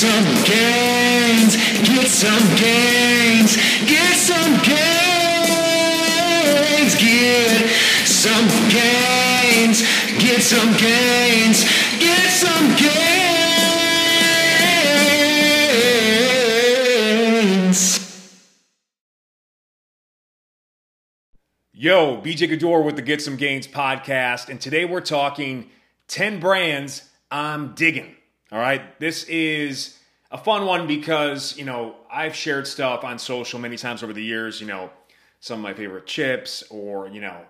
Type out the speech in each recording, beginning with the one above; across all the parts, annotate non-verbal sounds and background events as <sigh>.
Some gains, get some gains, get some gains, get some gains, get some gains, get some gains. Yo, BJ Gaddour with the Get Some Gains podcast, and today we're talking 10 brands I'm digging. All right, this is a fun one because, you know, I've shared stuff on social many times over the years, you know, some of my favorite chips or, you know,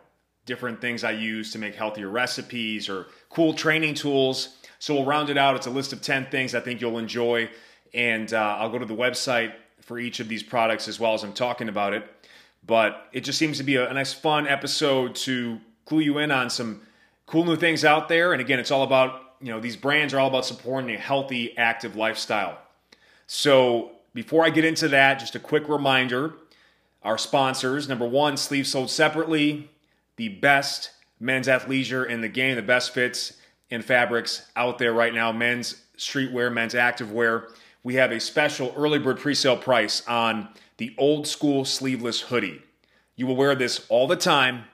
different things I use to make healthier recipes or cool training tools. So we'll round it out. It's a list of 10 things I think you'll enjoy. And uh, I'll go to the website for each of these products as well as I'm talking about it. But it just seems to be a, a nice, fun episode to clue you in on some cool new things out there. And again, it's all about, you know, these brands are all about supporting a healthy, active lifestyle. So before I get into that, just a quick reminder our sponsors number one, sleeves Sold Separately, the best men's athleisure in the game, the best fits and fabrics out there right now, men's streetwear, men's activewear. We have a special early bird pre-sale price on the old school sleeveless hoodie. You will wear this all the time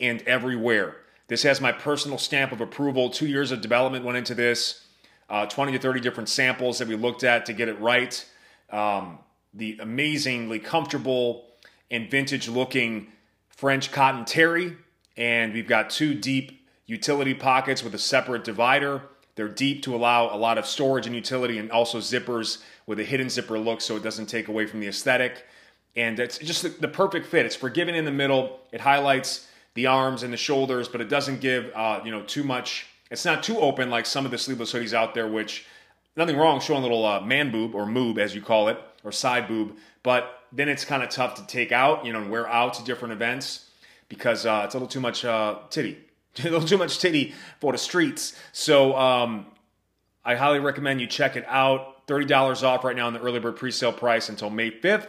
and everywhere. This has my personal stamp of approval. Two years of development went into this, uh, 20 to 30 different samples that we looked at to get it right. Um, the amazingly comfortable and vintage looking French cotton terry. And we've got two deep utility pockets with a separate divider. They're deep to allow a lot of storage and utility, and also zippers with a hidden zipper look so it doesn't take away from the aesthetic. And it's just the, the perfect fit. It's forgiving in the middle. It highlights the arms and the shoulders, but it doesn't give uh, you know too much. It's not too open like some of the sleeveless hoodies out there, which nothing wrong showing a little uh, man boob or moob as you call it, or side boob. But then it's kind of tough to take out, you know, and wear out to different events because uh, it's a little too much uh, titty, <laughs> a little too much titty for the streets. So um, I highly recommend you check it out. Thirty dollars off right now on the early bird pre-sale price until May fifth,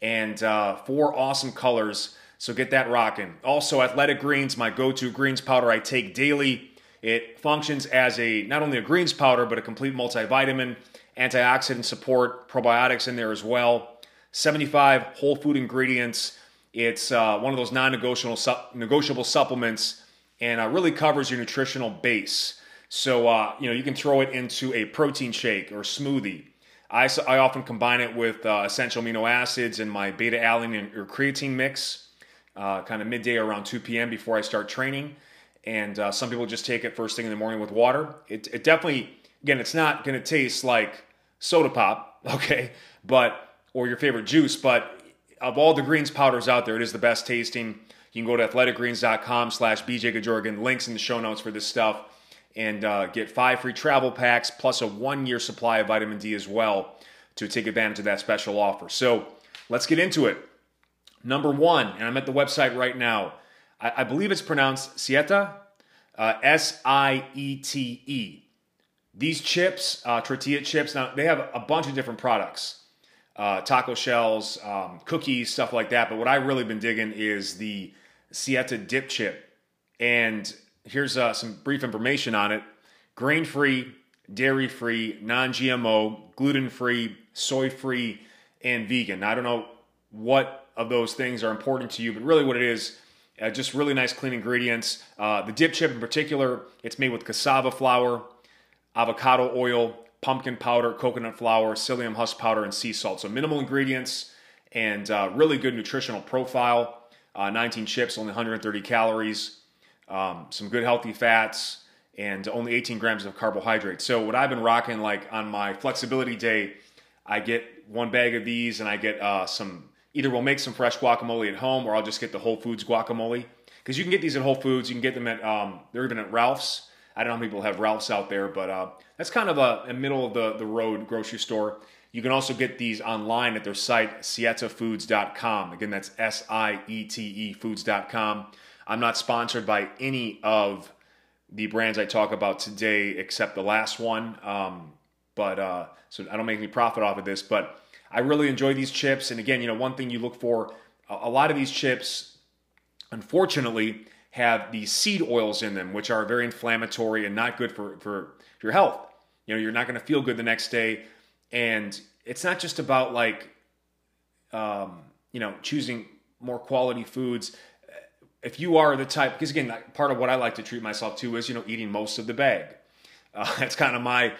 and uh, four awesome colors. So get that rocking. Also, Athletic Greens, my go-to greens powder I take daily. It functions as a not only a greens powder but a complete multivitamin, antioxidant support, probiotics in there as well. 75 whole food ingredients. It's uh, one of those non-negotiable su- negotiable supplements, and uh, really covers your nutritional base. So uh, you know you can throw it into a protein shake or smoothie. I, I often combine it with uh, essential amino acids in my beta alanine or creatine mix, uh, kind of midday around 2 p.m. before I start training. And uh, some people just take it first thing in the morning with water. It, it definitely, again, it's not going to taste like soda pop, <laughs> okay, but or your favorite juice, but of all the greens powders out there, it is the best tasting. You can go to athleticgreens.com slash bjgajorgan, links in the show notes for this stuff, and uh, get five free travel packs plus a one-year supply of vitamin D as well to take advantage of that special offer. So let's get into it. Number one, and I'm at the website right now. I, I believe it's pronounced Siete, uh, S I E T E. These chips, uh, tortilla chips, now they have a bunch of different products uh, taco shells, um, cookies, stuff like that. But what I've really been digging is the Siete dip chip. And here's uh, some brief information on it grain free, dairy free, non GMO, gluten free, soy free, and vegan. Now, I don't know what of those things are important to you, but really what it is, uh, just really nice clean ingredients. Uh, the dip chip in particular, it's made with cassava flour, avocado oil, pumpkin powder, coconut flour, psyllium husk powder, and sea salt. So minimal ingredients and uh, really good nutritional profile. Uh, 19 chips, only 130 calories, um, some good healthy fats, and only 18 grams of carbohydrates. So what I've been rocking, like on my flexibility day, I get one bag of these, and I get uh, some. Either we'll make some fresh guacamole at home, or I'll just get the Whole Foods guacamole because you can get these at Whole Foods. You can get them at um, they're even at Ralph's. I don't know how people have Ralph's out there, but uh, that's kind of a, a, middle of the, the road grocery store. You can also get these online at their site, sietefoods.com. Again, that's S I E T E foods.com. I'm not sponsored by any of the brands I talk about today except the last one. Um, but uh, so I don't make any profit off of this, but I really enjoy these chips. And again, you know, one thing you look for a, lot of these chips, unfortunately, have these seed oils in them, which are very inflammatory and not good for, for your health. You know, you're not going to feel good the next day. And it's not just about like, um, you know, choosing more quality foods. If you are the type, because again, part of what I like to treat myself to is, you know, eating most of the bag. Uh, <laughs> that's kind of my,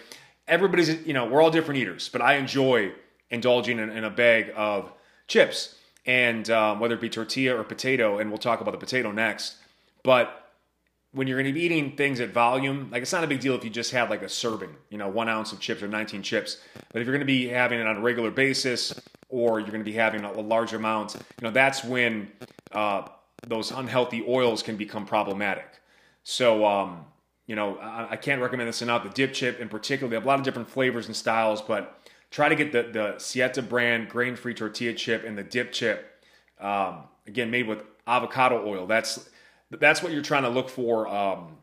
everybody's, you know, we're all different eaters, but I enjoy indulging in, in a bag of chips and um, whether it be tortilla or potato, and we'll talk about the potato next. But when you're going to be eating things at volume, like it's not a big deal if you just have like a serving, you know, one ounce of chips or 19 chips. But if you're going to be having it on a regular basis, or you're going to be having a large amount, you know, that's when uh, those unhealthy oils can become problematic. So, um, you know, I, I, can't recommend this enough. The dip chip in particular, they have a lot of different flavors and styles, but try to get the, the Siete brand grain free tortilla chip and the dip chip, um, again, made with avocado oil. That's that's what you're trying to look for. Um,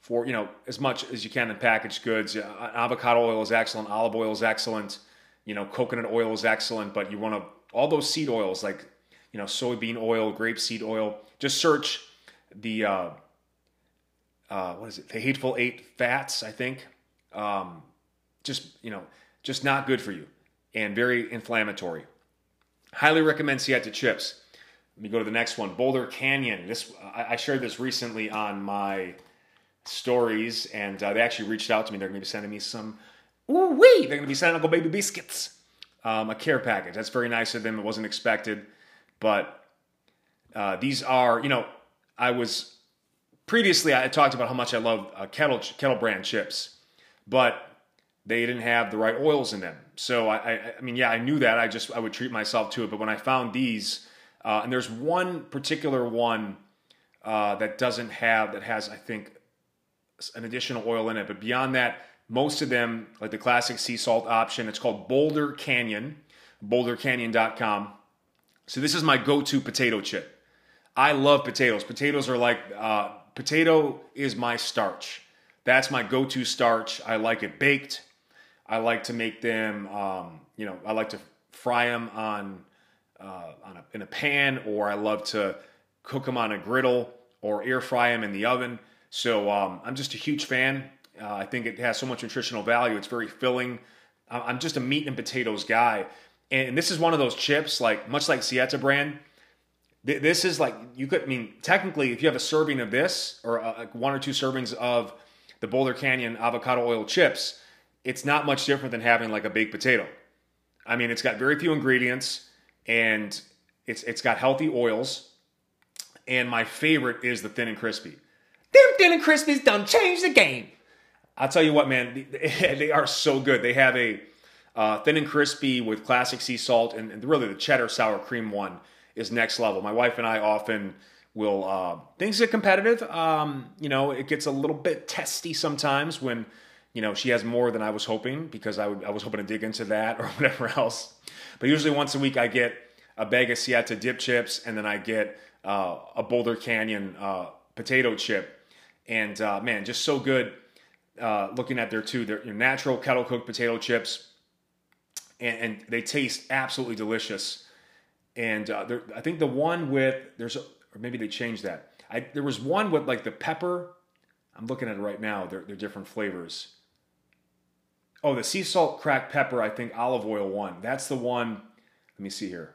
for you know as much as you can in packaged goods, avocado oil is excellent, olive oil is excellent, you know coconut oil is excellent, but you want to all those seed oils like you know soybean oil, grapeseed oil. Just search the uh, uh, what is it? The hateful eight fats, I think. Um, just you know just not good for you and very inflammatory. Highly recommend Siete chips. Let me go to the next one. Boulder Canyon. This I, shared this recently on my stories, and uh, they actually reached out to me. They're going to be sending me some. Ooh wee! They're going to be sending Uncle Baby biscuits, um, a care package. That's very nice of them. It wasn't expected, but uh, these are you know I was previously I talked about how much I love uh, kettle kettle brand chips, but they didn't have the right oils in them. So I, I, I mean, yeah, I knew that. I just I would treat myself to it. But when I found these, uh, and there's one particular one uh, that doesn't have that has I think an additional oil in it. But beyond that, most of them, like the classic sea salt option, it's called Boulder Canyon, BoulderCanyon.com. So this is my go-to potato chip. I love potatoes. Potatoes are like uh, potato is my starch. That's my go-to starch. I like it baked. I like to make them, um, you know, I like to fry them on, uh, on a, in a pan, or I love to cook them on a griddle or air fry them in the oven. So um, I'm just a huge fan. Uh, I think it has so much nutritional value. It's very filling. I'm just a meat and potatoes guy. And this is one of those chips, like much like Siete brand. This is like you could I mean technically if you have a serving of this or uh, one or two servings of the Boulder Canyon avocado oil chips, it's not much different than having like a baked potato. I mean, it's got very few ingredients and it's it's got healthy oils. And my favorite is the thin and crispy. Them thin and crispies done change the game. I'll tell you what, man, <laughs> they are so good. They have a uh, thin and crispy with classic sea salt, and, and, really the cheddar sour cream one is next level. My wife and I often will uh, things get competitive. Um, you know, it gets a little bit testy sometimes when you know, she has more than I was hoping because I, would, I was hoping to dig into that <laughs> or whatever else. But usually once a week I get a bag of Siete dip chips and then I get uh, a Boulder Canyon uh, potato chip. And uh, man, just so good uh, looking at their two. They're natural kettle cooked potato chips and, and, they taste absolutely delicious. And uh, I think the one with, there's, a, or maybe they changed that. I, there was one with like the pepper. I'm looking at it right now. They're, they're different flavors. Oh, the sea salt cracked pepper, I think olive oil one. That's the one. Let me see here.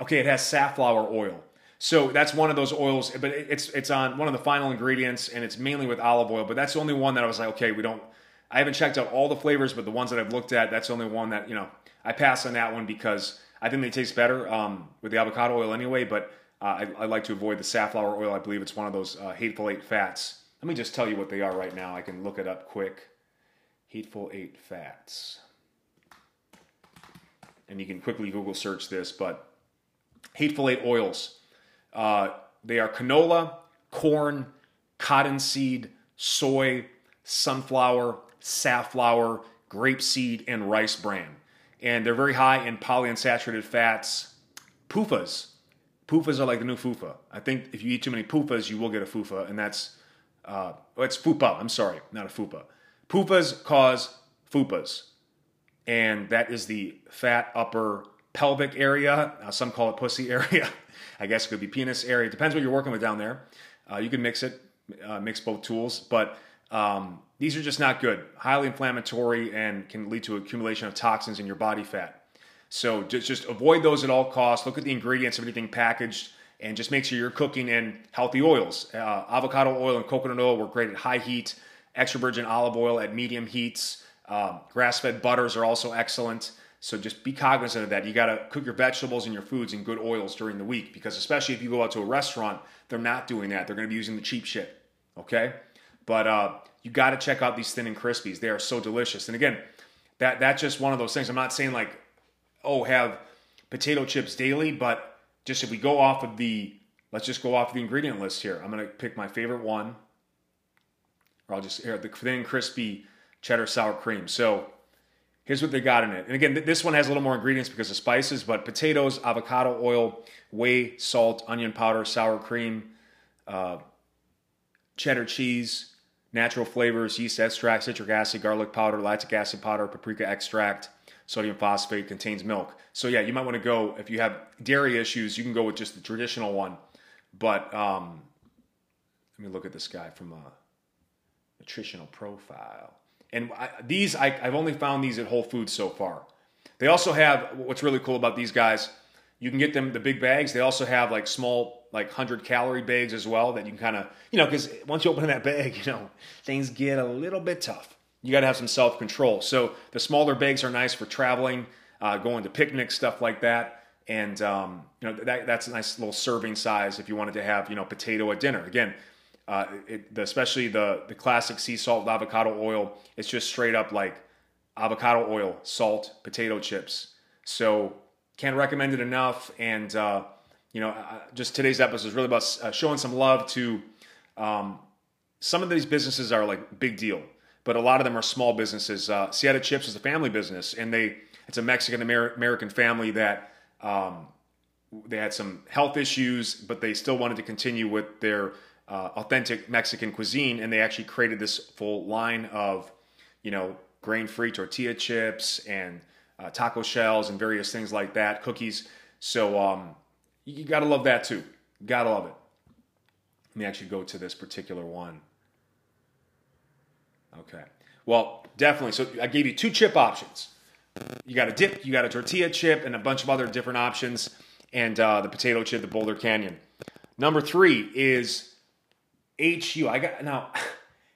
Okay, it has safflower oil. So that's one of those oils, but it's it's on one of the final ingredients, and it's mainly with olive oil. But that's the only one that I was like, okay, we don't. I haven't checked out all the flavors, but the ones that I've looked at, that's the only one that you know I pass on that one because I think they taste better um, with the avocado oil anyway. But uh, I, I, like to avoid the safflower oil. I believe it's one of those uh, hateful eight fats. Let me just tell you what they are right now. I can look it up quick. Hateful Eight Fats. And you can quickly Google search this, but Hateful Eight oils. Uh, they are canola, corn, cottonseed, soy, sunflower, safflower, grapeseed, and rice bran. And they're very high in polyunsaturated fats. PUFAs. PUFAs are like the new FUFA. I think if you eat too many PUFAs, you will get a FUFA, and that's, uh, it's FUPA, I'm sorry, not a FUPA. PUFAs cause FUPAs, and that is the fat upper pelvic area. Uh, some call it pussy <laughs> area. I guess it could be penis area. It depends what you're working with down there. Uh, you can mix it, uh, mix both tools, but Um, these are just not good. Highly inflammatory and can lead to accumulation of toxins in your body fat. So just, just avoid those at all costs. Look at the ingredients of anything packaged and just make sure you're cooking in healthy oils. Uh, avocado oil and coconut oil work great at high heat. Extra virgin olive oil at medium heats. Um, Grass fed butters are also excellent. So just be cognizant of that. You got to cook your vegetables and your foods in good oils during the week because, especially if you go out to a restaurant, they're not doing that. They're going to be using the cheap shit. Okay? But uh, you got to check out these thin and crispies. They are so delicious. And again, that that's just one of those things. I'm not saying like, oh, have potato chips daily, but just if we go off of the, let's just go off of the ingredient list here. I'm going to pick my favorite one. Or I'll just, here, the thin crispy cheddar sour cream. So here's what they got in it. And again, this one has a little more ingredients because of spices, but potatoes, avocado oil, whey, salt, onion powder, sour cream, uh, cheddar cheese, natural flavors, yeast extract, citric acid, garlic powder, lactic acid powder, paprika extract, sodium phosphate, contains milk. So yeah, you might want to go if you have dairy issues, you can go with just the traditional one. But um, let me look at this guy from a nutritional profile. And I, these, I, I've only found these at Whole Foods so far. They also have what's really cool about these guys. You can get them the big bags. They also have like small, like hundred calorie bags as well that you can kind of, you know, because once you open that bag, <laughs> you know, things get a little bit tough. You got to have some self control. So the smaller bags are nice for traveling, uh, going to picnics, stuff like that. And um, you know that, that's a nice little serving size if you wanted to have you know potato at dinner. Again, uh, it, the, especially the the classic sea salt avocado oil. It's just straight up like avocado oil, salt, potato chips. So can't recommend it enough. And uh, you know, just today's episode is really about uh, showing some love to um, some of these businesses are like big deal, but a lot of them are small businesses. Uh, Siete Chips is a family business, and they it's a Mexican American family that. Um, they had some health issues, but they still wanted to continue with their uh, authentic Mexican cuisine, and they actually created this full line of, you know, grain-free tortilla chips and uh, taco shells and various things like that, cookies. So um, you gotta love that too. Gotta love it. Let me actually go to this particular one. Okay. Well, definitely. So I gave you two chip options. You got a dip, you got a tortilla chip, and a bunch of other different options, and uh, the potato chip, the Boulder Canyon. Number three is HU. I got now. <sighs>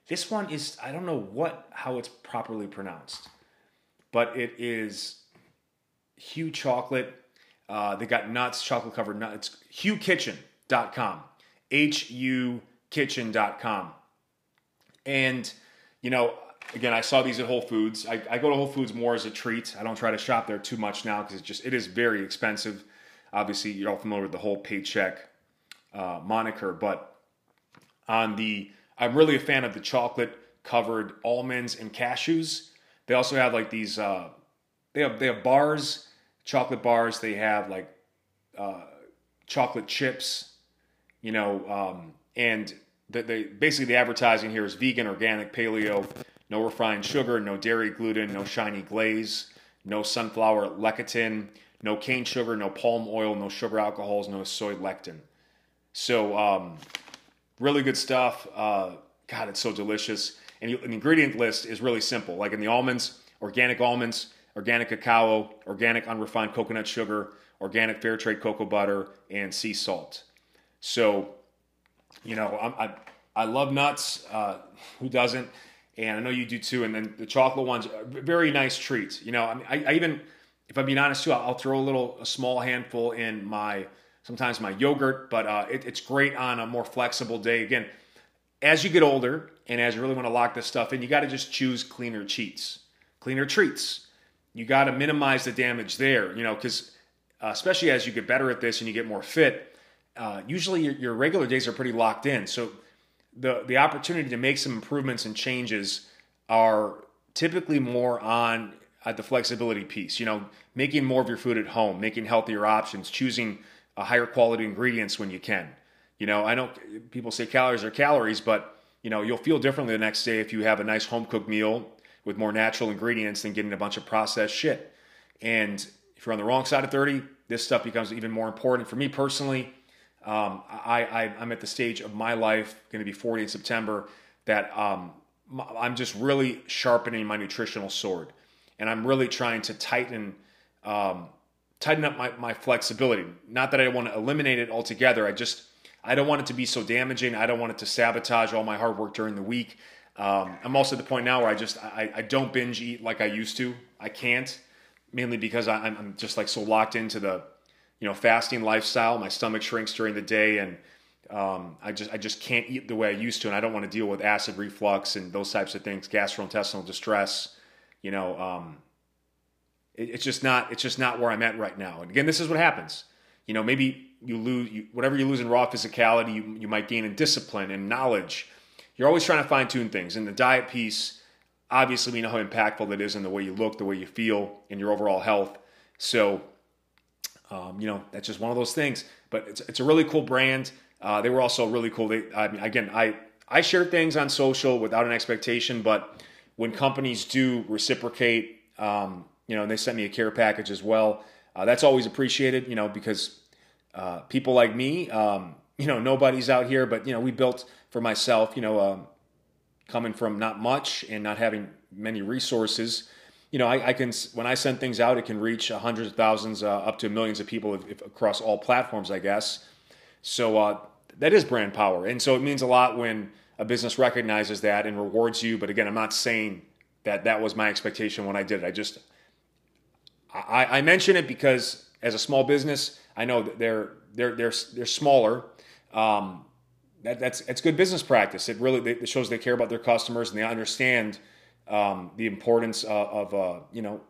This one is I don't know what how it's properly pronounced, but it is Hu chocolate. Uh, they got nuts, chocolate covered nuts. HuKitchen.com. H U Kitchen.com. And you know, again, I saw these at Whole Foods. I, I, go to Whole Foods more as a treat. I don't try to shop there too much now because it's just it is very expensive. Obviously, you're all familiar with the whole paycheck uh, moniker, but on the I'm really a fan of the chocolate covered almonds and cashews. They also have like these uh, they have they have bars, chocolate bars. They have like uh, chocolate chips, you know, um, and the, they basically the advertising here is vegan, organic, paleo, no refined sugar, no dairy, gluten, no shiny glaze, no sunflower lecithin, no cane sugar, no palm oil, no sugar alcohols, no soy lectin. So um, Really good stuff. Uh, God, it's so delicious. And you, the ingredient list is really simple. Like in the almonds, organic almonds, organic cacao, organic unrefined coconut sugar, organic fair trade cocoa butter, and sea salt. So, you know, I, I, I love nuts. Uh, who doesn't? And I know you do too. And then the chocolate ones, very nice treats. You know, I, mean, I, I even, if I'm being honest too, I'll throw a little, a small handful in my sometimes my yogurt, but uh, it, it's great on a more flexible day. Again, as you get older and as you really want to lock this stuff in, you got to just choose cleaner cheats, cleaner treats. You got to minimize the damage there, you know, because uh, especially as you get better at this and you get more fit, uh, usually your, your regular days are pretty locked in. So the the opportunity to make some improvements and changes are typically more on at the flexibility piece. You know, making more of your food at home, making healthier options, choosing a higher quality ingredients when you can. You know, I know people say calories are calories, but you know, you'll feel differently the next day if you have a nice home cooked meal with more natural ingredients than getting a bunch of processed shit. And if you're on the wrong side of 30, this stuff becomes even more important. For me personally, um, I, am at the stage of my life, going to be 40 in September, that um, I'm just really sharpening my nutritional sword, and I'm really trying to tighten um, tighten up my, my flexibility. Not that I want to eliminate it altogether. I just I don't want it to be so damaging. I don't want it to sabotage all my hard work during the week. Um, I'm also at the point now where I just I, I don't binge eat like I used to. I can't mainly because I, I'm just like so locked into the you know fasting lifestyle. My stomach shrinks during the day and um, I just I just can't eat the way I used to, and I don't want to deal with acid reflux and those types of things, gastrointestinal distress. You know, um, it, it's just not it's just not where I'm at right now. And again, this is what happens. You know, maybe you lose you, whatever you lose in raw physicality, you, you might gain in discipline and knowledge. You're always trying to fine tune things. And the diet piece, obviously, we know how impactful that is in the way you look, the way you feel, in your overall health. So, um, you know, that's just one of those things. But it's, it's a really cool brand. Uh, they were also really cool. They, I mean, again, I I share things on social without an expectation, but when companies do reciprocate, um, you know, and they sent me a care package as well. Uh, that's always appreciated, you know, because uh, people like me, um, you know, nobody's out here, but you know, we built for myself, you know, um, coming from not much and not having many resources. You know, I, I can when I send things out, it can reach hundreds of thousands, uh, up to millions of people if, if, across all platforms, I guess. So uh, that is brand power. And so it means a lot when a business recognizes that and rewards you. But again, I'm not saying that that was my expectation when I did it. I just, I, I mention it because as a small business, I know that they're, they're, they're, they're smaller. Um, that, that's, it's good business practice. It really it shows they care about their customers and they understand um, the importance of, of uh, you know,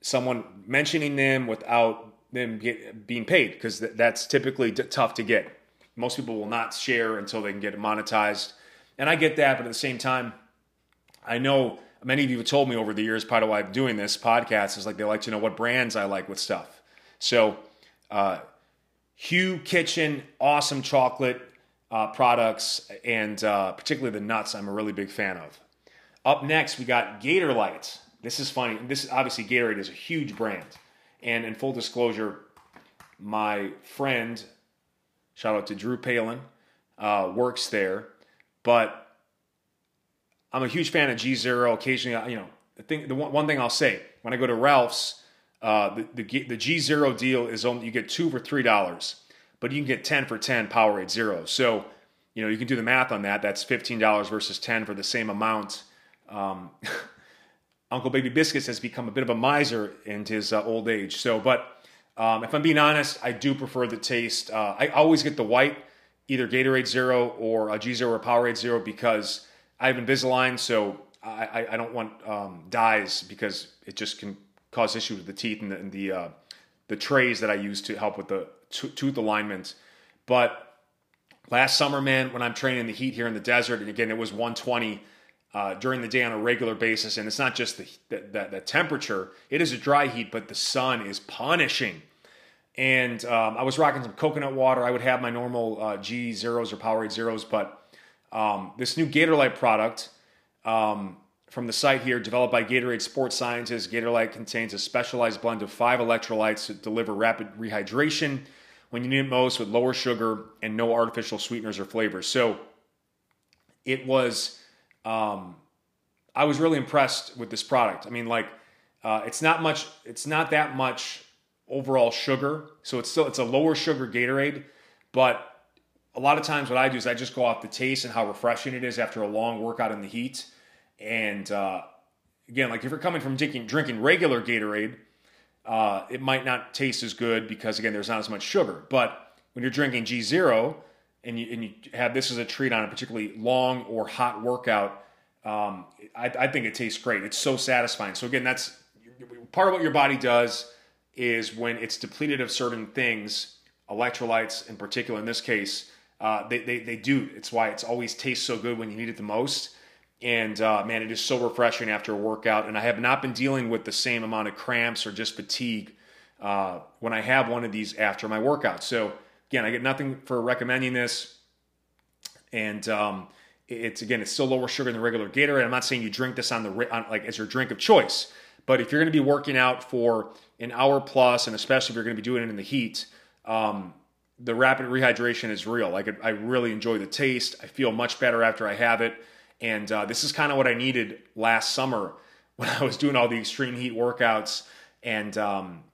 someone mentioning them without them get, being paid because th- that's typically t- tough to get. Most people will not share until they can get monetized. And I get that, but at the same time, I know many of you have told me over the years, part of why I'm doing this podcast is like they like to know what brands I like with stuff. So, uh, Hu Kitchen, awesome chocolate uh, products, and uh, particularly the nuts, I'm a really big fan of. Up next, we got Gatorlyte. This is funny. This is obviously Gatorade is a huge brand, and in full disclosure, my friend Shout out to Drew Palin, uh, works there. But I'm a huge fan of G Zero. Occasionally, you know, the thing, the one, one thing I'll say when I go to Ralph's, uh, the, the, the G Zero deal is only you get two for three dollars, but you can get ten for ten Powerade Zero. So you know you can do the math on that. That's fifteen dollars versus ten for the same amount. Um, <laughs> Uncle Baby Biscuits has become a bit of a miser in his uh, old age. So, but um, if I'm being honest, I do prefer the taste. Uh, I always get the white, either Gatorade Zero or a G Zero or Powerade Zero because I have Invisalign, so I, I don't want um, dyes because it just can cause issues with the teeth and the and the, uh, the trays that I use to help with the t- tooth alignment. But last summer, man, when I'm training in the heat here in the desert, and again it was 120 uh, during the day on a regular basis. And it's not just the, the, the, temperature, it is a dry heat, but the sun is punishing. And um, I was rocking some coconut water. I would have my normal uh, G zeros or Powerade zeros, but um, this new Gatorlyte product um, from the site here, developed by Gatorade Sports Scientists, Gatorlyte contains a specialized blend of five electrolytes to deliver rapid rehydration when you need it most with lower sugar and no artificial sweeteners or flavors. So it was um, I was really impressed with this product. I mean, like, uh, it's not much. It's not that much overall sugar, so it's still it's a lower sugar Gatorade. But a lot of times, what I do is I just go off the taste and how refreshing it is after a long workout in the heat. And uh, again, like if you're coming from drinking drinking regular Gatorade, uh, it might not taste as good because again, there's not as much sugar. But when you're drinking G Zero, and you, and you have this as a treat on a particularly long or hot workout, um, I, I, think it tastes great. It's so satisfying. So again, that's part of what your body does is when it's depleted of certain things, electrolytes in particular. In this case, uh, they, they they do. It's why it's always tastes so good when you need it the most. And uh, man, it is so refreshing after a workout. And I have not been dealing with the same amount of cramps or just fatigue uh, when I have one of these after my workout. So again, I get nothing for recommending this. And um, it's again, it's still lower sugar than regular Gatorade. I'm not saying you drink this on the on, like as your drink of choice, but if you're going to be working out for an hour plus, and especially if you're going to be doing it in the heat, um, the rapid rehydration is real. Like I really enjoy the taste. I feel much better after I have it, And uh, this is kind of what I needed last summer <laughs> when I was doing all the extreme heat workouts. And, um,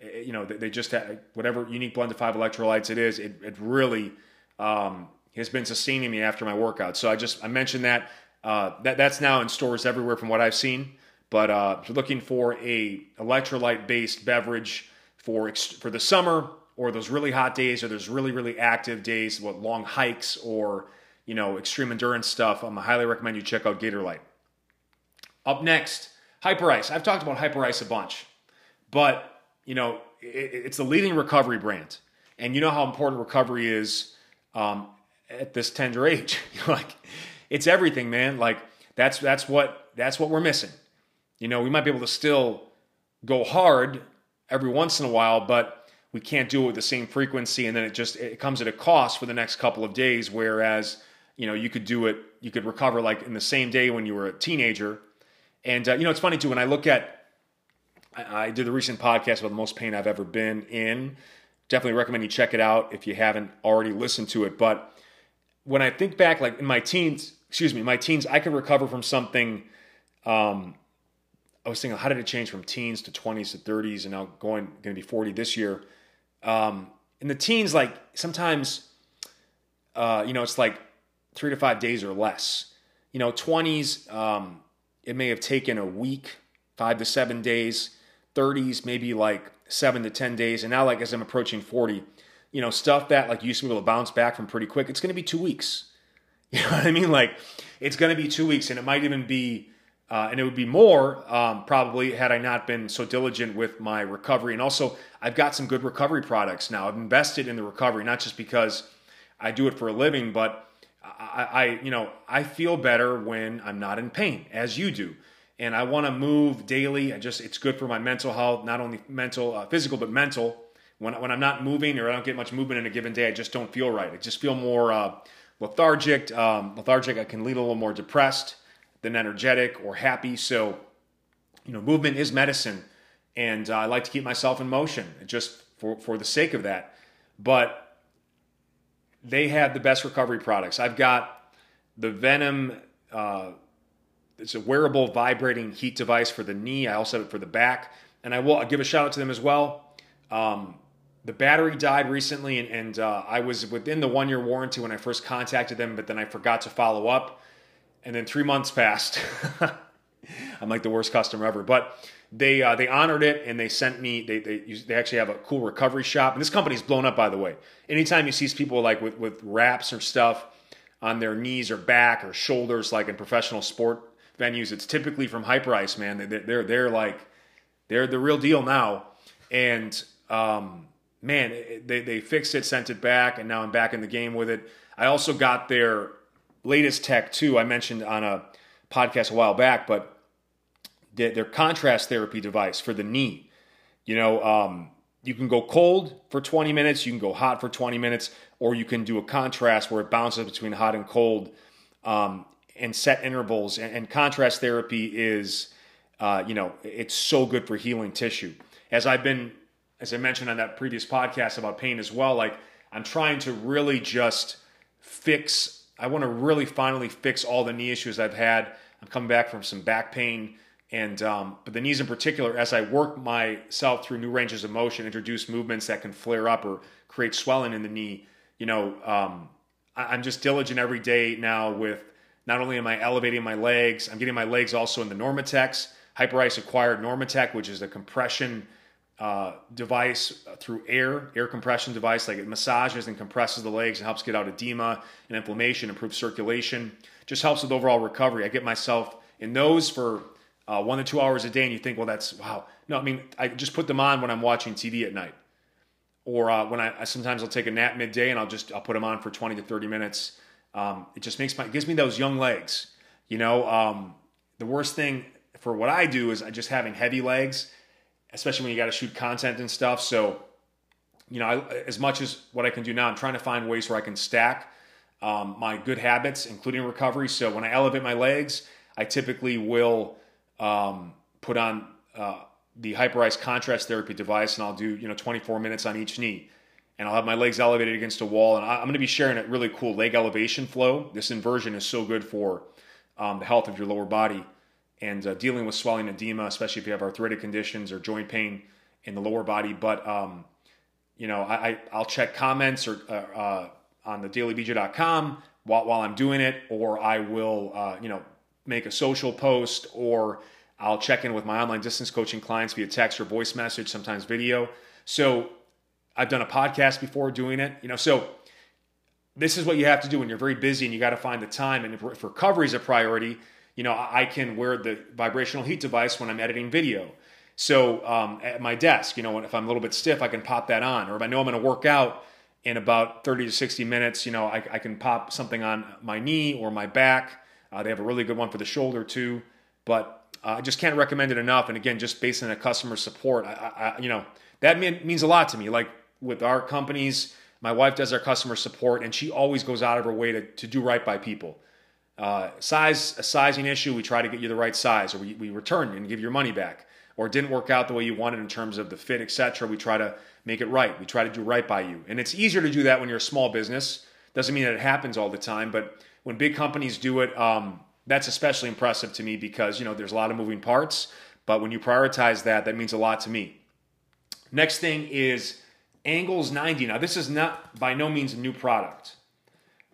eh, you know, they, they just had whatever unique blend of five electrolytes it is, it, it really um, has been sustaining me after my workout. So I just, I mentioned that. Uh, that that's now in stores everywhere from what I've seen. But uh, if you're looking for a electrolyte based beverage for for the summer or those really hot days or those really really active days, what long hikes or you know extreme endurance stuff, I'm um, highly recommend you check out Gatorlyte. Up next, Hyperice I've talked about Hyperice a bunch, but you know it, it's the leading recovery brand, and you know how important recovery is um, at this tender age. <laughs> like it's everything, man. Like that's that's what that's what we're missing. You know, we might be able to still go hard every once in a while, but we can't do it with the same frequency, and then it just it comes at a cost for the next couple of days. Whereas you know you could do it, you could recover like in the same day when you were a teenager. And uh, you know, it's funny too when I look at I, I did the recent podcast about the most pain I've ever been in. Definitely recommend you check it out if you haven't already listened to it. But when I think back, like in my teens, excuse me, my teens, I could recover from something. Um, I was thinking, how did it change from teens to 20s to 30s and now going, going to be 40 this year? Um, in the teens, like sometimes, uh, you know, it's like three to five days or less. You know, 20s, um, it may have taken a week, five to seven days. 30s, maybe like seven to 10 days. And now, like, as I'm approaching 40, you know, stuff that like used to be able to bounce back from pretty quick, it's going to be two weeks. <laughs> You know what I mean? Like it's going to be two weeks, and it might even be, uh, and it would be more um, probably had I not been so diligent with my recovery. And also, I've got some good recovery products now. I've invested in the recovery, not just because I do it for a living, but I, I you know, I feel better when I'm not in pain, as you do. And I want to move daily. I just, it's good for my mental health, not only mental, uh, physical, but mental. When, when I'm not moving or I don't get much movement in a given day, I just don't feel right. I just feel more, uh, lethargic. Um, lethargic, I can lead a little more depressed than energetic or happy. So, you know, movement is medicine, and uh, I like to keep myself in motion just for for the sake of that. But they have the best recovery products. I've got the Venom. Uh, it's a wearable vibrating heat device for the knee. I also have it for the back, and I will I'll give a shout out to them as well. Um, the battery died recently, and, and uh, I was within the one year warranty when I first contacted them, but then I forgot to follow up. And then three months passed. <laughs> I'm like the worst customer ever. But they uh, they honored it and they sent me. They they they actually have a cool recovery shop. And this company's blown up, by the way. Anytime you see people like with with wraps or stuff on their knees or back or shoulders, like in professional sport venues, it's typically from Hyperice. Man, they're they're, they're like they're the real deal now. And um, man, they, they fixed it, sent it back, and now I'm back in the game with it. I also got their latest tech too. I mentioned on a podcast a while back, but their contrast therapy device for the knee. You know, um, you can go cold for 20 minutes, you can go hot for 20 minutes, or you can do a contrast where it bounces between hot and cold um, and set intervals. And, and contrast therapy is, uh, you know, it's so good for healing tissue. As I've been as I mentioned on that previous podcast about pain as well, like I'm trying to really just fix, I want to really finally fix all the knee issues I've had. I'm coming back from some back pain. And um, but the knees in particular, as I work myself through new ranges of motion, introduce movements that can flare up or create swelling in the knee. You know, um, I, am just diligent every day now with not only am I elevating my legs, I'm getting my legs also in the Normatecs. Hyperice acquired Normatec, which is a compression uh, device uh, through air, air compression device, like it massages and compresses the legs and helps get out edema and inflammation, improves circulation, just helps with overall recovery. I get myself in those for uh, one to two hours a day, and you think, well, that's wow. No, I mean, I just put them on when I'm watching TV at night, or uh, when I, I, sometimes I'll take a nap midday and I'll just I'll put them on for 20 to 30 minutes. Um, it just makes my it gives me those young legs. You know, um, the worst thing for what I do is I just having heavy legs especially when you got to shoot content and stuff. So, you know, I, as much as what I can do now, I'm trying to find ways where I can stack um, my good habits, including recovery. So when I elevate my legs, I typically will um, put on uh, the hyperized contrast therapy device, and I'll do you know 24 minutes on each knee, and I'll have my legs elevated against a wall, and I, am going to be sharing a really cool leg elevation flow. This inversion is so good for um, the health of your lower body and uh, dealing with swelling edema, especially if you have arthritic conditions or joint pain in the lower body. But um, you know, I, I will check comments or uh, uh, on the dailybj.com while while I'm doing it, or I will uh, you know make a social post, or I'll check in with my online distance coaching clients via text or voice message, sometimes video. So I've done a podcast before doing it, you know, so this is what you have to do when you're very busy and you got to find the time. And if recovery is a priority, you know, I can wear the vibrational heat device when I'm editing video. So um, at my desk, you know, if I'm a little bit stiff, I can pop that on. Or if I know I'm going to work out in about 30 to 60 minutes, you know, I, I can pop something on my knee or my back. Uh, they have a really good one for the shoulder too. But uh, I just can't recommend it enough. And again, just based on the customer support, I, I, you know, that mean, means a lot to me. Like with our companies, my wife does our customer support, and she always goes out of her way to, to do right by people. Uh, size, a sizing issue, we try to get you the right size, or we, we return and give your money back. Or it didn't work out the way you wanted in terms of the fit, etc. We try to make it right. We try to do right by you, and it's easier to do that when you're a small business. Doesn't mean that it happens all the time, but when big companies do it, um, that's especially impressive to me because you know there's a lot of moving parts. But when you prioritize that, that means a lot to me. Next thing is Angles 90. Now, this is not by no means a new product,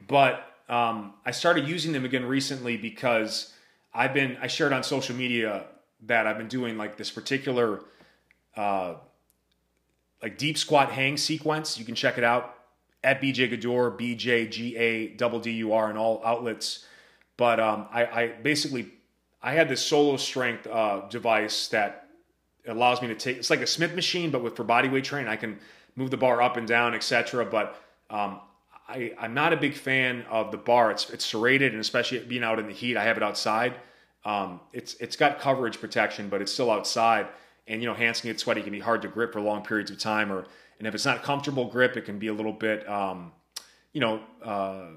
but um, I started using them again recently because I've been, I shared on social media that I've been doing like this particular, uh, like deep squat hang sequence. You can check it out at BJ Gaddour, B J G A double D U R in all outlets. But um, I, I, basically, I had this solo strength uh, device that allows me to take, it's like a Smith machine, but with for body weight training, I can move the bar up and down, etc. But um, I, am not a big fan of the bar. It's it's serrated, and especially being out in the heat, I have it outside. Um, it's it's got coverage protection, but it's still outside. And you know, hands can get sweaty, can be hard to grip for long periods of time, or and if it's not comfortable grip, it can be a little bit, um, you know, uh,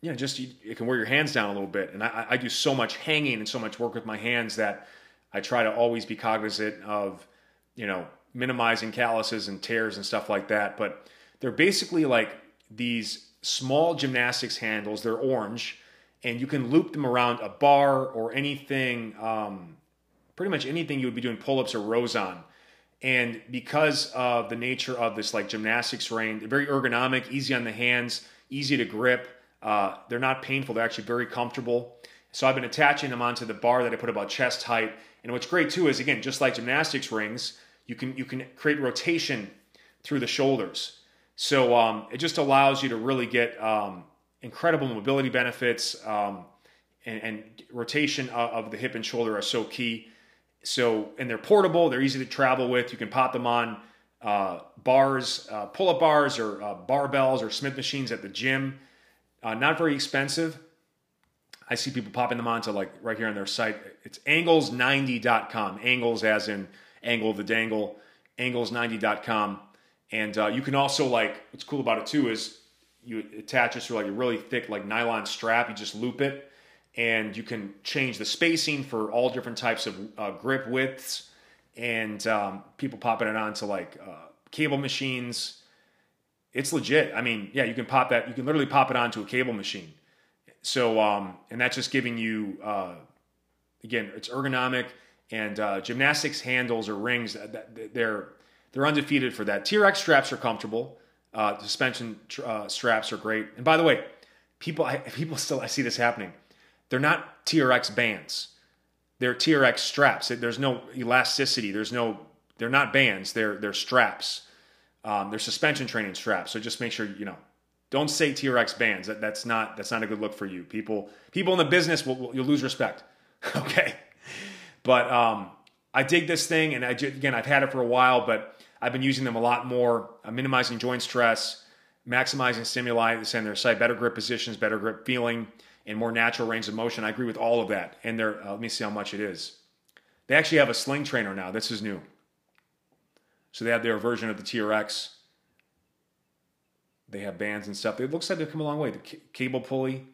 you know, just it can wear your hands down a little bit. And I, I do so much hanging and so much work with my hands that I try to always be cognizant of, you know, minimizing calluses and tears and stuff like that. But they're basically like these small gymnastics handles. They're orange, and you can loop them around a bar or anything, um, pretty much anything you would be doing pull ups or rows on. And because of the nature of this like gymnastics ring, they're very ergonomic, easy on the hands, easy to grip. Uh, they're not painful. They're actually very comfortable. So I've been attaching them onto the bar that I put about chest height. And what's great too is again, just like gymnastics rings, you can you can create rotation through the shoulders. So um, it just allows you to really get um, incredible mobility benefits, um, and, and, rotation of, the hip and shoulder are so key. So and they're portable; they're easy to travel with. You can pop them on uh, bars, uh, pull-up bars, or uh, barbells, or Smith machines at the gym. Uh, not very expensive. I see people popping them onto like right here on their site. It's angles90.com. Angles as in angle of the dangle, angles90.com. And uh, you can also like what's cool about it too is you attach this to like a really thick like nylon strap. You just loop it, and you can change the spacing for all different types of uh, grip widths. And um, people popping it onto like uh, cable machines. It's legit. I mean, yeah, you can pop that. You can literally pop it onto a cable machine. So, um, and that's just giving you uh, again, it's ergonomic and uh, gymnastics handles or rings. They're they're undefeated for that. TRX straps are comfortable. Uh, suspension uh, straps are great. And by the way, people I, <laughs> people still I see this happening. They're not TRX bands. They're TRX straps. There's no elasticity. There's no. They're not bands. They're they're straps. Um, they're suspension training straps. So just make sure you know. Don't say TRX bands. That, that's not that's not a good look for you. People people in the business will, will you'll lose respect. <laughs> okay. But um, I dig this thing, and I, again, I've had it for a while, but I've been using them a lot more, uh, minimizing joint stress, maximizing stimuli, they say on their site, better grip positions, better grip feeling, and more natural range of motion. I agree with all of that. And they're, uh, let me see how much it is. They actually have a sling trainer now. This is new. So they have their version of the TRX. They have bands and stuff. It looks like they've come a long way. The c- cable pulley.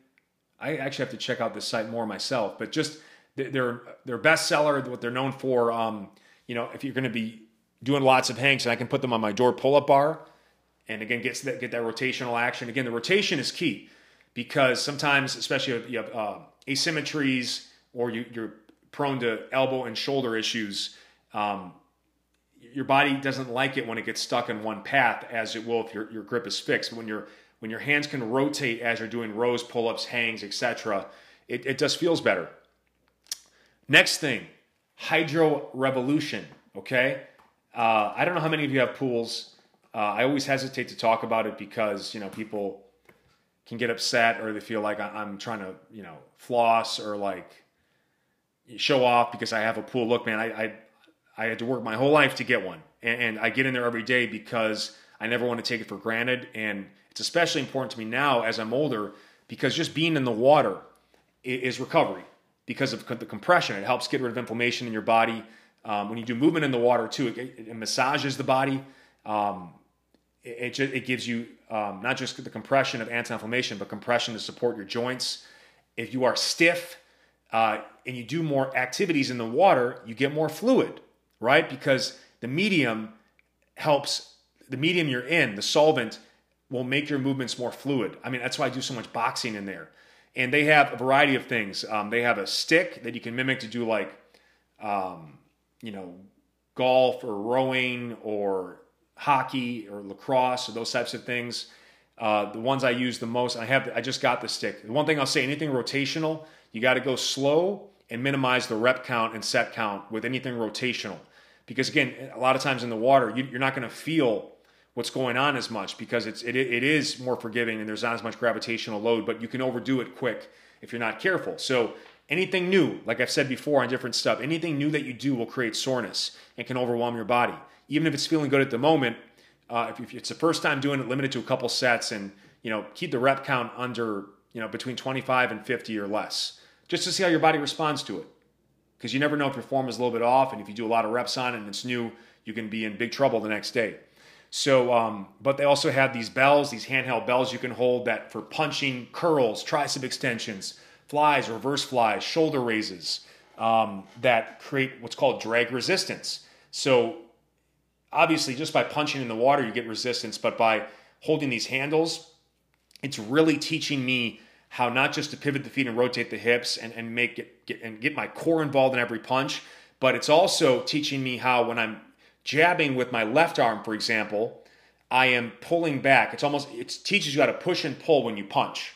I actually have to check out this site more myself, but just they're they're bestseller. What they're known for, um, you know, if you're going to be doing lots of hangs, and I can put them on my door pull-up bar, and again get that get that rotational action. Again, the rotation is key because sometimes, especially if you have uh, asymmetries or you, you're prone to elbow and shoulder issues, um, your body doesn't like it when it gets stuck in one path as it will if your, your grip is fixed. When your when your hands can rotate as you're doing rows, pull-ups, hangs, etc., it, it just feels better. Next thing, Hydro Revolution. Okay, uh, I don't know how many of you have pools. Uh, I always hesitate to talk about it because you know people can get upset or they feel like I'm trying to you know floss or like show off because I have a pool. Look, man, I I, I had to work my whole life to get one, and, and I get in there every day because I never want to take it for granted, and it's especially important to me now as I'm older because just being in the water is recovery because of the compression. It helps get rid of inflammation in your body. Um, when you do movement in the water too, it, it massages the body. Um, it, it, it, gives you um, not just the compression of anti-inflammation, but compression to support your joints. If you are stiff uh, and you do more activities in the water, you get more fluid, right? Because the medium helps the medium you're in, the solvent will make your movements more fluid. I mean, that's why I do so much boxing in there. And they have a variety of things. Um, they have a stick that you can mimic to do like, um, you know, golf or rowing or hockey or lacrosse or those types of things. Uh, the ones I use the most, I have, I just got the stick. The one thing I'll say, anything rotational, you got to go slow and minimize the rep count and set count with anything rotational. Because again, a lot of times in the water, you, are not going to feel what's going on as much because it's it, it is more forgiving and there's not as much gravitational load, but you can overdo it quick if you're not careful. So anything new, like I've said before on different stuff, anything new that you do will create soreness and can overwhelm your body even if it's feeling good at the moment, uh, if, if, it's the first time doing it, limit it to a couple sets, and you know keep the rep count under you know between 25 and 50 or less, just to see how your body responds to it. Because you never know if your form is a little bit off, and if you do a lot of reps on it and it's new, you can be in big trouble the next day. So, um, but they also have these bells, these handheld bells you can hold that for punching curls, tricep extensions, flies, reverse flies, shoulder raises um, that create what's called drag resistance. So obviously just by punching in the water you get resistance but by holding these handles it's really teaching me how not just to pivot the feet and rotate the hips and, and make it get, and get my core involved in every punch but it's also teaching me how when i'm jabbing with my left arm for example i am pulling back it's almost it teaches you how to push and pull when you punch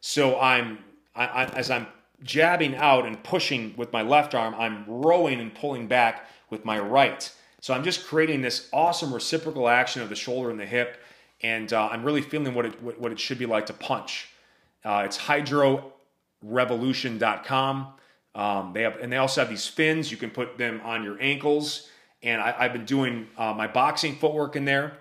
so i'm I, I, as i'm jabbing out and pushing with my left arm i'm rowing and pulling back with my right so I'm just creating this awesome reciprocal action of the shoulder and the hip, and uh, I'm really feeling what it what, it should be like to punch. Uh, it's hydrorevolution.com. Um, they have and they also have these fins. You can put them on your ankles, and I, have been doing uh, my boxing footwork in there,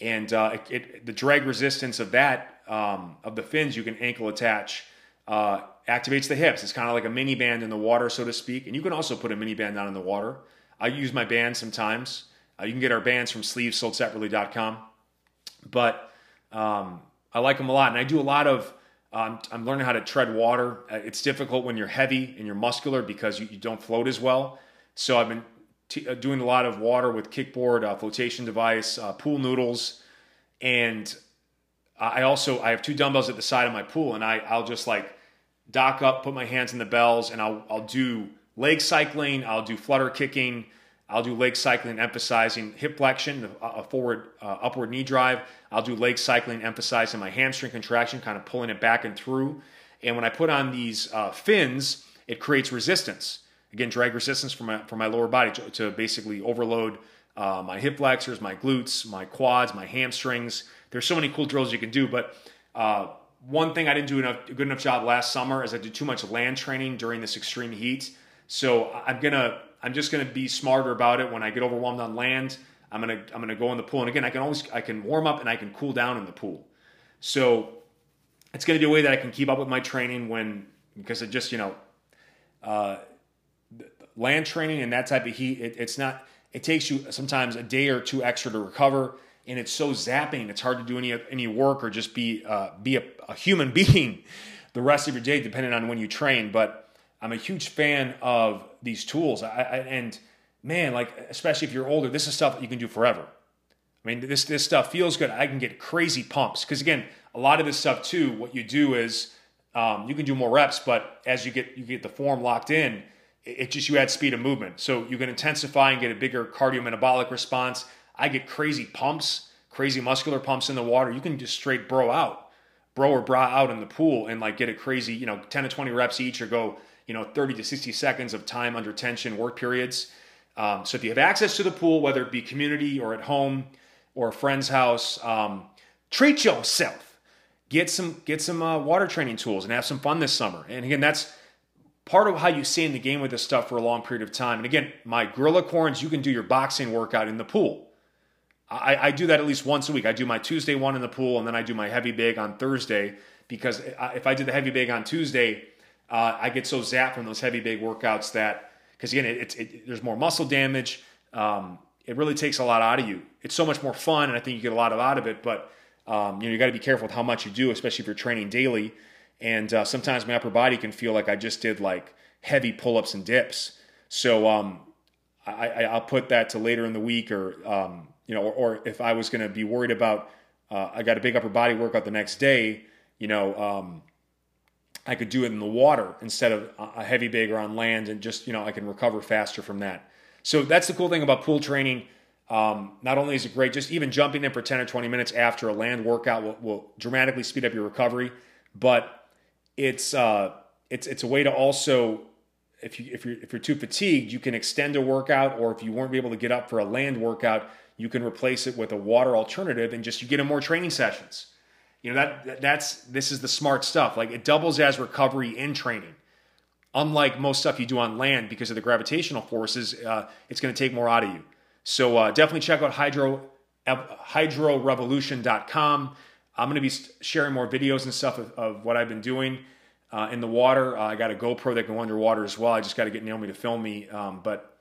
and uh, it, it, the drag resistance of that um, of the fins you can ankle attach. Uh, activates the hips. It's kind of like a mini band in the water, so to speak. And you can also put a mini band down in the water. I use my band sometimes. Uh, you can get our bands from sleeves But um, I like them a lot. And I do a lot of, um, I'm learning how to tread water. Uh, it's difficult when you're heavy and you're muscular because you, you don't float as well. So I've been t- uh, doing a lot of water with kickboard, uh, flotation device, uh, pool noodles. And I also, I have two dumbbells at the side of my pool and I, I'll just like dock up, put my hands in the bells and I'll, I'll do leg cycling, I'll do flutter kicking, I'll do leg cycling emphasizing hip flexion, a forward uh, upward knee drive. I'll do leg cycling emphasizing my hamstring contraction, kind of pulling it back and through. And when I put on these uh, fins, it creates resistance. Again, drag resistance for my, for my lower body to, to basically overload uh, my hip flexors, my glutes, my quads, my hamstrings. There's so many cool drills you can do, but uh, one thing I didn't do enough, a good enough job last summer is I did too much land training during this extreme heat. So I'm gonna I'm just gonna be smarter about it when I get overwhelmed on land. I'm gonna I'm gonna go in the pool, and again, I can always I can warm up and I can cool down in the pool. So it's gonna be a way that I can keep up with my training when because it just you know uh, land training and that type of heat. It, it's not. It takes you sometimes a day or two extra to recover, and it's so zapping. It's hard to do any any work or just be uh, be a, a human <laughs> being the rest of your day, depending on when you train. But I'm a huge fan of these tools. I, I, and man, like especially if you're older, this is stuff that you can do forever. I mean, this this stuff feels good. I can get crazy pumps because again, a lot of this stuff too. What you do is um, you can do more reps, but as you get you get the form locked in, it, it just you add speed of movement. So you can intensify and get a bigger cardiometabolic response. I get crazy pumps, crazy muscular pumps in the water. You can just straight bro out, bro or bra out in the pool and like get a crazy, you know, 10 to 20 reps each or go, you know, 30 to 60 seconds of time under tension work periods. Um, so if you have access to the pool, whether it be community or at home or a friend's house, um, treat yourself. Get some get some uh, water training tools and have some fun this summer. And again, that's part of how you stay in the game with this stuff for a long period of time. And again, my Gorilla Corns, you can do your boxing workout in the pool. I, I, do that at least once a week. I do my Tuesday one in the pool, and then I do my heavy big on Thursday because if I did the heavy big on Tuesday, uh, I get so zapped from those heavy big workouts that because again, it, it, there's more muscle damage. Um, it really takes a lot out of you. It's so much more fun, and I think you get a lot of out of it. But um, you know, you got to be careful with how much you do, especially if you're training daily. And uh, sometimes my upper body can feel like I just did like heavy pull-ups and dips. So um, I, will put that to later in the week, or um, you know, or, or if I was going to be worried about, uh, I got a big upper body workout the next day, you know, um, I could do it in the water instead of a heavy bag or on land, and just you know, I can recover faster from that. So that's the cool thing about pool training. Um, not only is it great, just even jumping in for 10 or 20 minutes after a land workout will, will dramatically speed up your recovery, but it's uh, it's it's a way to also if you if you're if you're too fatigued, you can extend a workout, or if you weren't able to get up for a land workout, you can replace it with a water alternative, and just you get in more training sessions. You know that that's this is the smart stuff. Like it doubles as recovery in training. Unlike most stuff you do on land, because of the gravitational forces, uh, it's going to take more out of you. So uh, definitely check out hydro hydrorevolution.com. I'm going to be sharing more videos and stuff of, of what I've been doing uh, in the water. Uh, I got a GoPro that can go underwater as well. I just got to get Naomi to film me, um, but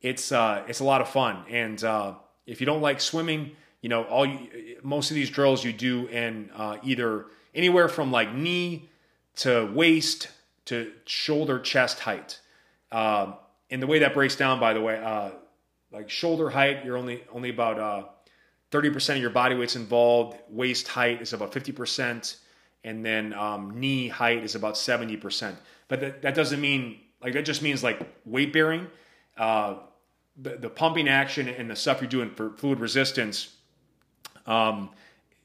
it's uh, it's a lot of fun. And uh, if you don't like swimming, you know, all you, most of these drills you do in uh, either anywhere from like knee to waist to shoulder chest height. Uh, and the way that breaks down, by the way, like shoulder height, you're only only about 30% of your body weight's involved. Waist height is about 50%. And then um, knee height is about 70%. But that, that doesn't mean, like, that just means like weight bearing. Uh, the, the pumping action and the stuff you're doing for fluid resistance, um,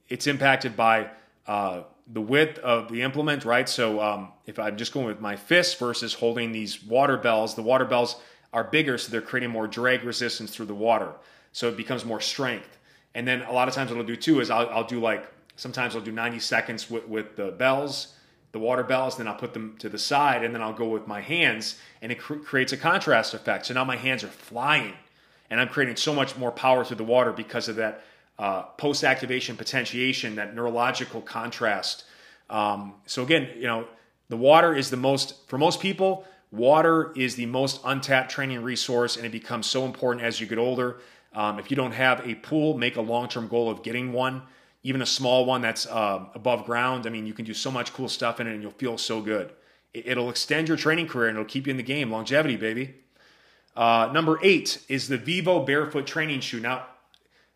it's impacted by uh, the width of the implement, right? So um, if I'm just going with my fist versus holding these water bells, the water bells are bigger, so they're creating more drag resistance through the water. So it becomes more strength. And then a lot of times what I'll do too is I'll, I'll do like, sometimes I'll do 90 seconds with, with the bells, the water bells, then I'll put them to the side and then I'll go with my hands and it cr- creates a contrast effect. So now my hands are flying and I'm creating so much more power through the water because of that uh, post activation potentiation, that neurological contrast. Um, so again, you know, the water is the most, for most people, water is the most untapped training resource and it becomes so important as you get older. Um, if you don't have a pool, make a long term goal of getting one, even a small one that's uh, above ground. I mean, you can do so much cool stuff in it and you'll feel so good. It, will extend your training career and it'll keep you in the game. Longevity, baby. Uh, number eight is the Vivo Barefoot Training Shoe. Now,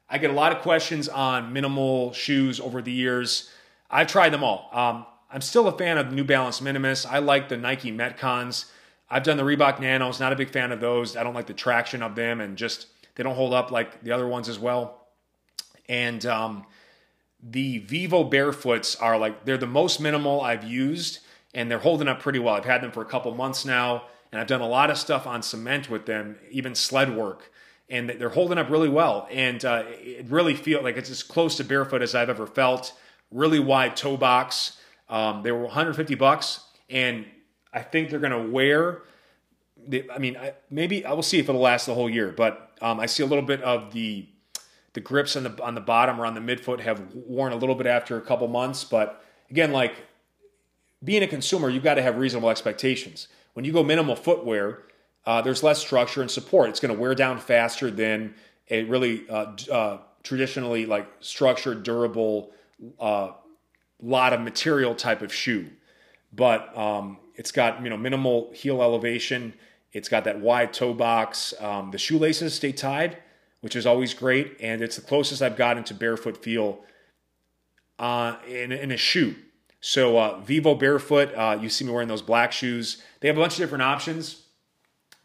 I get a lot of questions on minimal shoes over the years. I've tried them all. Um, I'm still a fan of New Balance Minimus. I like the Nike Metcons. I've done the Reebok Nanos. Not a big fan of those. I don't like the traction of them and just they don't hold up like the other ones as well. And um, the Vivo Barefoots are like, they're the most minimal I've used and they're holding up pretty well. I've had them for a couple months now and I've done a lot of stuff on cement with them, even sled work. And they're holding up really well. And uh, it really feels like it's as close to barefoot as I've ever felt. Really wide toe box. Um, they were 150 bucks. And I think they're going to wear I mean, maybe I will see if it'll last the whole year, but um, I see a little bit of the the grips on the on the bottom or on the midfoot have worn a little bit after a couple months. But again, like being a consumer, you've got to have reasonable expectations. When you go minimal footwear, uh, there's less structure and support. It's going to wear down faster than a really uh, uh, traditionally like structured, durable, uh, lot of material type of shoe. But um, it's got you know minimal heel elevation it's got that wide toe box. Um, the shoelaces stay tied, which is always great, and it's the closest I've gotten to barefoot feel uh, in, in a shoe. So uh, Vivo Barefoot, uh, you see me wearing those black shoes. They have a bunch of different options,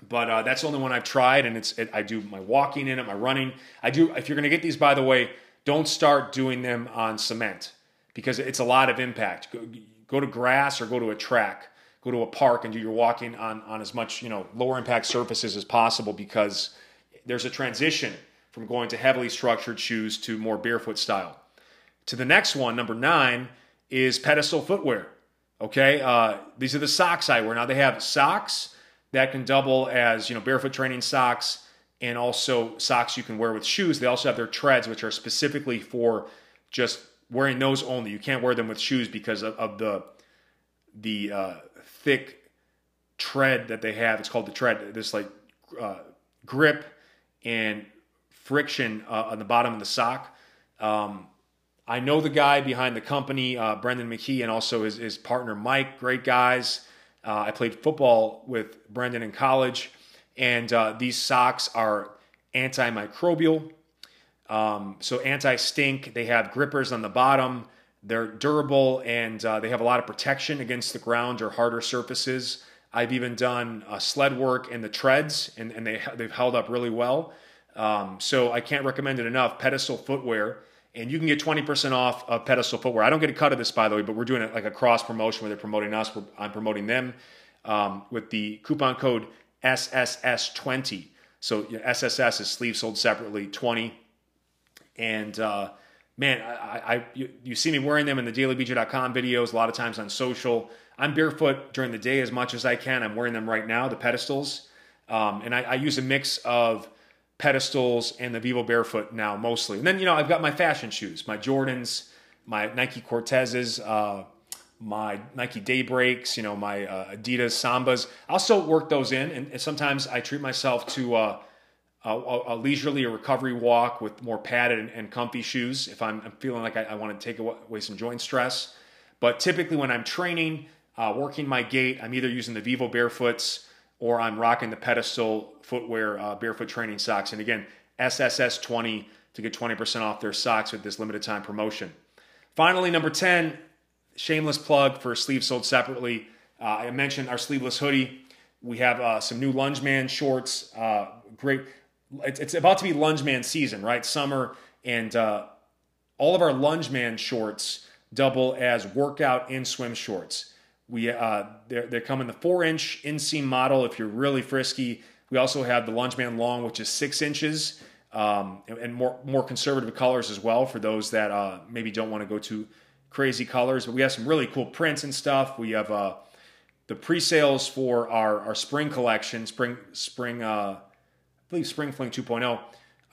but uh, that's the only one I've tried, and it's it, I do my walking in it, my running. I do. If you're going to get these, by the way, don't start doing them on cement because it's a lot of impact. Go, go to grass or go to a track, go to a park, and do your walking on on as much you know lower impact surfaces as possible because there's a transition from going to heavily structured shoes to more barefoot style. To the next one, number nine is pedestal footwear. Okay, uh, these are the socks I wear. Now they have socks that can double as you know barefoot training socks, and also socks you can wear with shoes. They also have their treads, which are specifically for just wearing those only. You can't wear them with shoes because of, of the the uh, thick tread that they have. It's called the tread. This like uh, grip and friction uh, on the bottom of the sock. Um, I know the guy behind the company, uh, Brendan McKee, and also his, his partner Mike. Great guys. Uh, I played football with Brendan in college, and uh, these socks are antimicrobial, um, so anti stink. They have grippers on the bottom. They're durable and uh, they have a lot of protection against the ground or harder surfaces. I've even done uh, sled work in the treads, and, and they they've held up really well. Um, so I can't recommend it enough. Pedestal footwear and you can get 20% off of pedestal footwear. I don't get a cut of this, by the way, but we're doing it like a cross promotion where they're promoting us. I'm promoting them um, with the coupon code SSS20. So you know, SSS is sleeve sold separately, 20. And uh, man, I, I you, you, see me wearing them in the dailybj.com videos, a lot of times on social. I'm barefoot during the day as much as I can. I'm wearing them right now, the pedestals. Um, and I, I use a mix of pedestals and the Vivo Barefoot now mostly. And then, you know, I've got my fashion shoes, my Jordans, my Nike Cortezes, uh, my Nike Daybreaks, you know, my uh, Adidas Sambas. I'll still work those in. And, and sometimes I treat myself to uh, a, a, leisurely recovery walk with more padded and, and comfy shoes if I'm, I'm feeling like I, I want to take away some joint stress. But typically when I'm training, uh, working my gait, I'm either using the Vivo Barefoots or I'm rocking the pedestal footwear uh, barefoot training socks. And again, SSS20 to get 20% off their socks with this limited time promotion. Finally, number 10, shameless plug for sleeves sold separately. Uh, I mentioned our sleeveless hoodie. We have uh, some new Lungeman shorts. Uh, great. It's, it's, about to be Lungeman season, right? Summer. And uh, all of our Lungeman shorts double as workout and swim shorts. We uh, they're, they come in the four inch inseam model if you're really frisky. We also have the Lungeman Long, which is six inches, um, and more more conservative colors as well for those that uh, maybe don't want to go to crazy colors. But we have some really cool prints and stuff. We have uh, the pre-sales for our, our spring collection, spring spring uh, I believe Spring Fling 2.0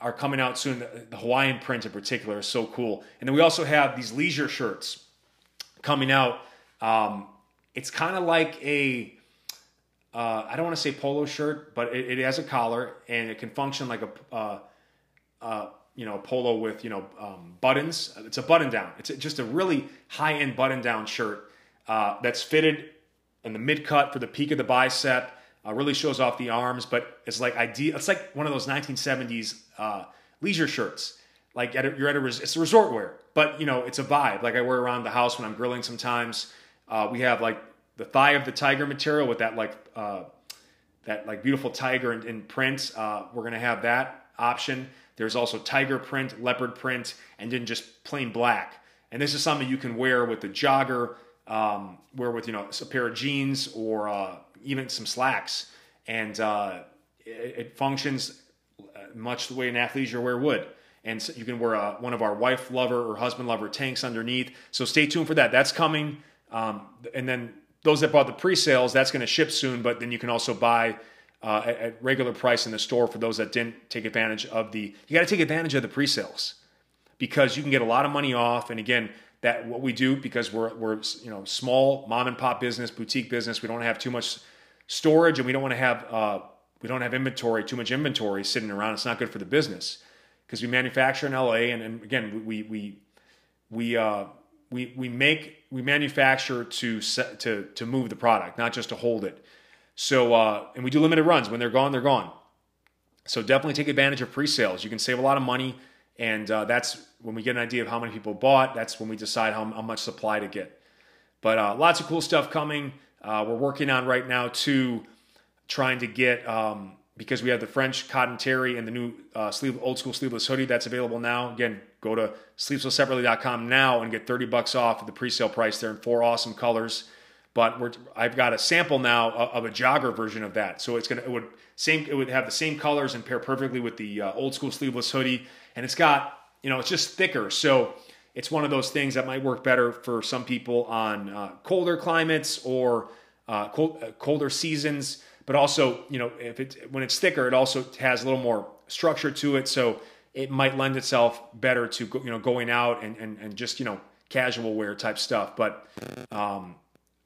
are coming out soon. The, the Hawaiian print in particular is so cool. And then we also have these leisure shirts coming out. Um, it's kind of like a uh, I don't want to say polo shirt, but it, it, has a collar and it can function like a uh, uh, you know polo with you know um, buttons. It's a button down. It's just a really high end button down shirt uh, that's fitted in the mid cut for the peak of the bicep. Uh, really shows off the arms, but it's like ideal. It's like one of those 1970s uh, leisure shirts. Like at a, you're at a it's a resort wear, but you know it's a vibe. Like I wear around the house when I'm grilling sometimes. Uh, we have like the thigh of the tiger material with that like uh, that like beautiful tiger in, in print. Uh, we're gonna have that option. There's also tiger print, leopard print, and then just plain black. And this is something you can wear with the jogger, um, wear with you know a pair of jeans or uh, even some slacks, and uh, it, it, functions uh, much the way an athleisure wear would. And so you can wear a, one of our wife lover or husband lover tanks underneath. So stay tuned for that. That's coming. Um, and then those that bought the pre-sales, that's going to ship soon. But then you can also buy uh, at, at, regular price in the store for those that didn't take advantage of the. You got to take advantage of the pre-sales because you can get a lot of money off. And again, that what we do because we're we're you know small mom and pop business, boutique business. We don't have too much storage, and we don't want to have uh, we don't have inventory too much inventory sitting around. It's not good for the business because we manufacture in LA, and, and again we we we uh, we we make we manufacture to set, to to move the product, not just to hold it. So uh, and we do limited runs. When they're gone, they're gone. So definitely take advantage of pre-sales. You can save a lot of money, and uh, that's when we get an idea of how many people bought. That's when we decide how, how much supply to get. But uh, lots of cool stuff coming. Uh, we're working on right now too, trying to get um, because we have the French cotton terry and the new uh, sleeve, old school sleeveless hoodie that's available now. Again, go to sleevesoseparately.com now and get 30 bucks off of the pre-sale price there in four awesome colors. But I've got a sample now of a jogger version of that, so it's gonna it would same it would have the same colors and pair perfectly with the uh, old school sleeveless hoodie, and it's got you know it's just thicker, so it's one of those things that might work better for some people on uh, colder climates or uh, cold, uh, colder seasons. But also, you know, if it when it's thicker, it also has a little more structure to it, so it might lend itself better to you know going out and and, and just you know casual wear type stuff. But um,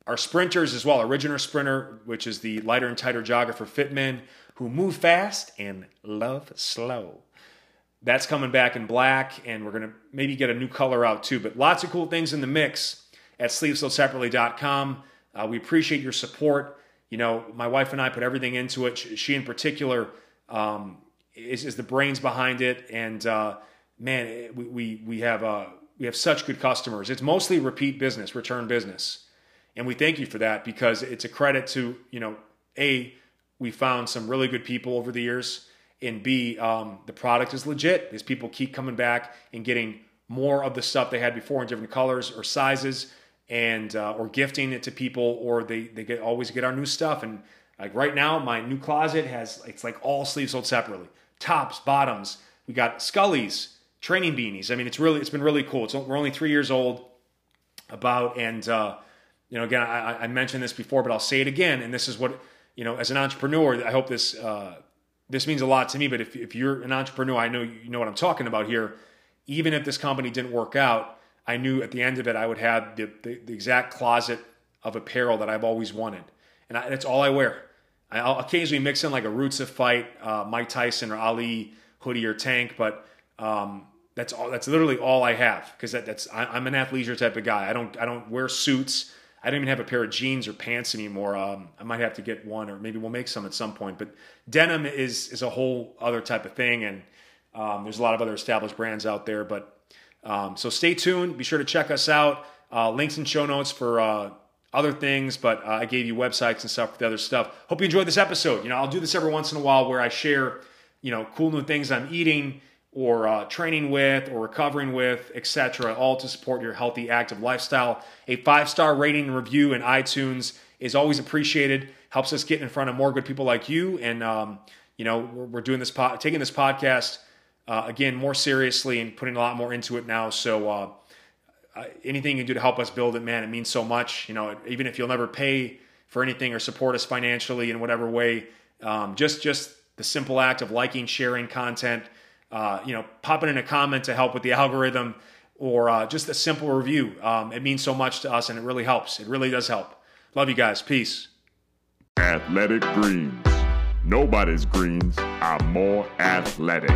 our sprinters as well, Originator Sprinter, which is the lighter and tighter jogger for fit men who move fast and love slow. That's coming back in black, and we're to maybe get a new color out too. But lots of cool things in the mix at sleevesoseparately.com. Uh, we appreciate your support. You know, my wife and I put everything into it. She, in particular, um, is, is, the brains behind it. And uh, man, we, we, we have uh, we have such good customers. It's mostly repeat business, return business, and we thank you for that because it's a credit to you know a we found some really good people over the years, and B, um, the product is legit. These people keep coming back and getting more of the stuff they had before in different colors or sizes, and uh, or gifting it to people, or they they get always get our new stuff. And like right now, my new closet has it's like all sleeves sold separately, tops, bottoms. We got Scully's training beanies. I mean, it's really it's been really cool. It's, we're only three years old, about and uh, you know again I, I mentioned this before, but I'll say it again, and this is what you know, as an entrepreneur, I hope this uh, this means a lot to me. But if, if you're an entrepreneur, I know you know what I'm talking about here. Even if this company didn't work out, I knew at the end of it I would have the, the, the exact closet of apparel that I've always wanted, and that's all I wear. I'll occasionally mix in like a Roots of Fight, uh, Mike Tyson or Ali hoodie or tank, but um, that's all. That's literally all I have because that, that's I, am an athleisure type of guy. I don't I don't wear suits. I don't even have a pair of jeans or pants anymore. Um, I might have to get one, or maybe we'll make some at some point. But denim is is a whole other type of thing, and um, there's a lot of other established brands out there. But um, so stay tuned. Be sure to check us out. Uh, links and show notes for uh, other things, but uh, I gave you websites and stuff for the other stuff. Hope you enjoyed this episode. You know, I'll do this every once in a while where I share, you know, cool new things I'm eating or uh, training with or recovering with, etc., all to support your healthy, active lifestyle. A five star rating and review in iTunes is always appreciated. Helps us get in front of more good people like you. And um, you know, we're, we're, doing this, po- taking this podcast uh, again more seriously and putting a lot more into it now. So uh, anything you can do to help us build it, man, it means so much. You know, even if you'll never pay for anything or support us financially in whatever way, um, just just the simple act of liking, sharing content uh, you know, popping in a comment to help with the algorithm or uh, just a simple review. Um, it means so much to us and it really helps. It really does help. Love you guys. Peace. Athletic Greens. Nobody's greens are more athletic.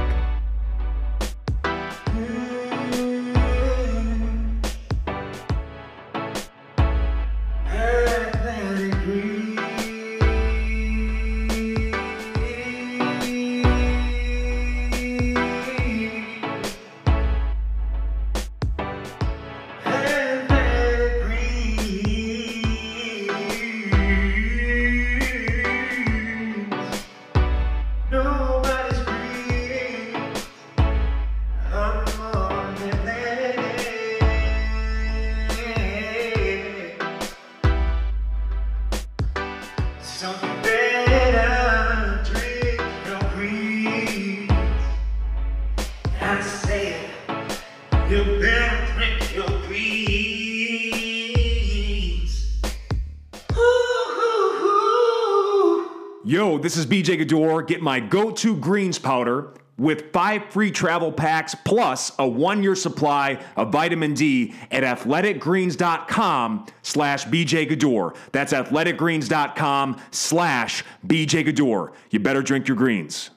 Is BJ Gaddour. Get my go to greens powder with five free travel packs plus a one year supply of vitamin D at athleticgreens.com slash BJ Gaddour. That's athleticgreens.com slash BJ Gaddour. You better drink your greens.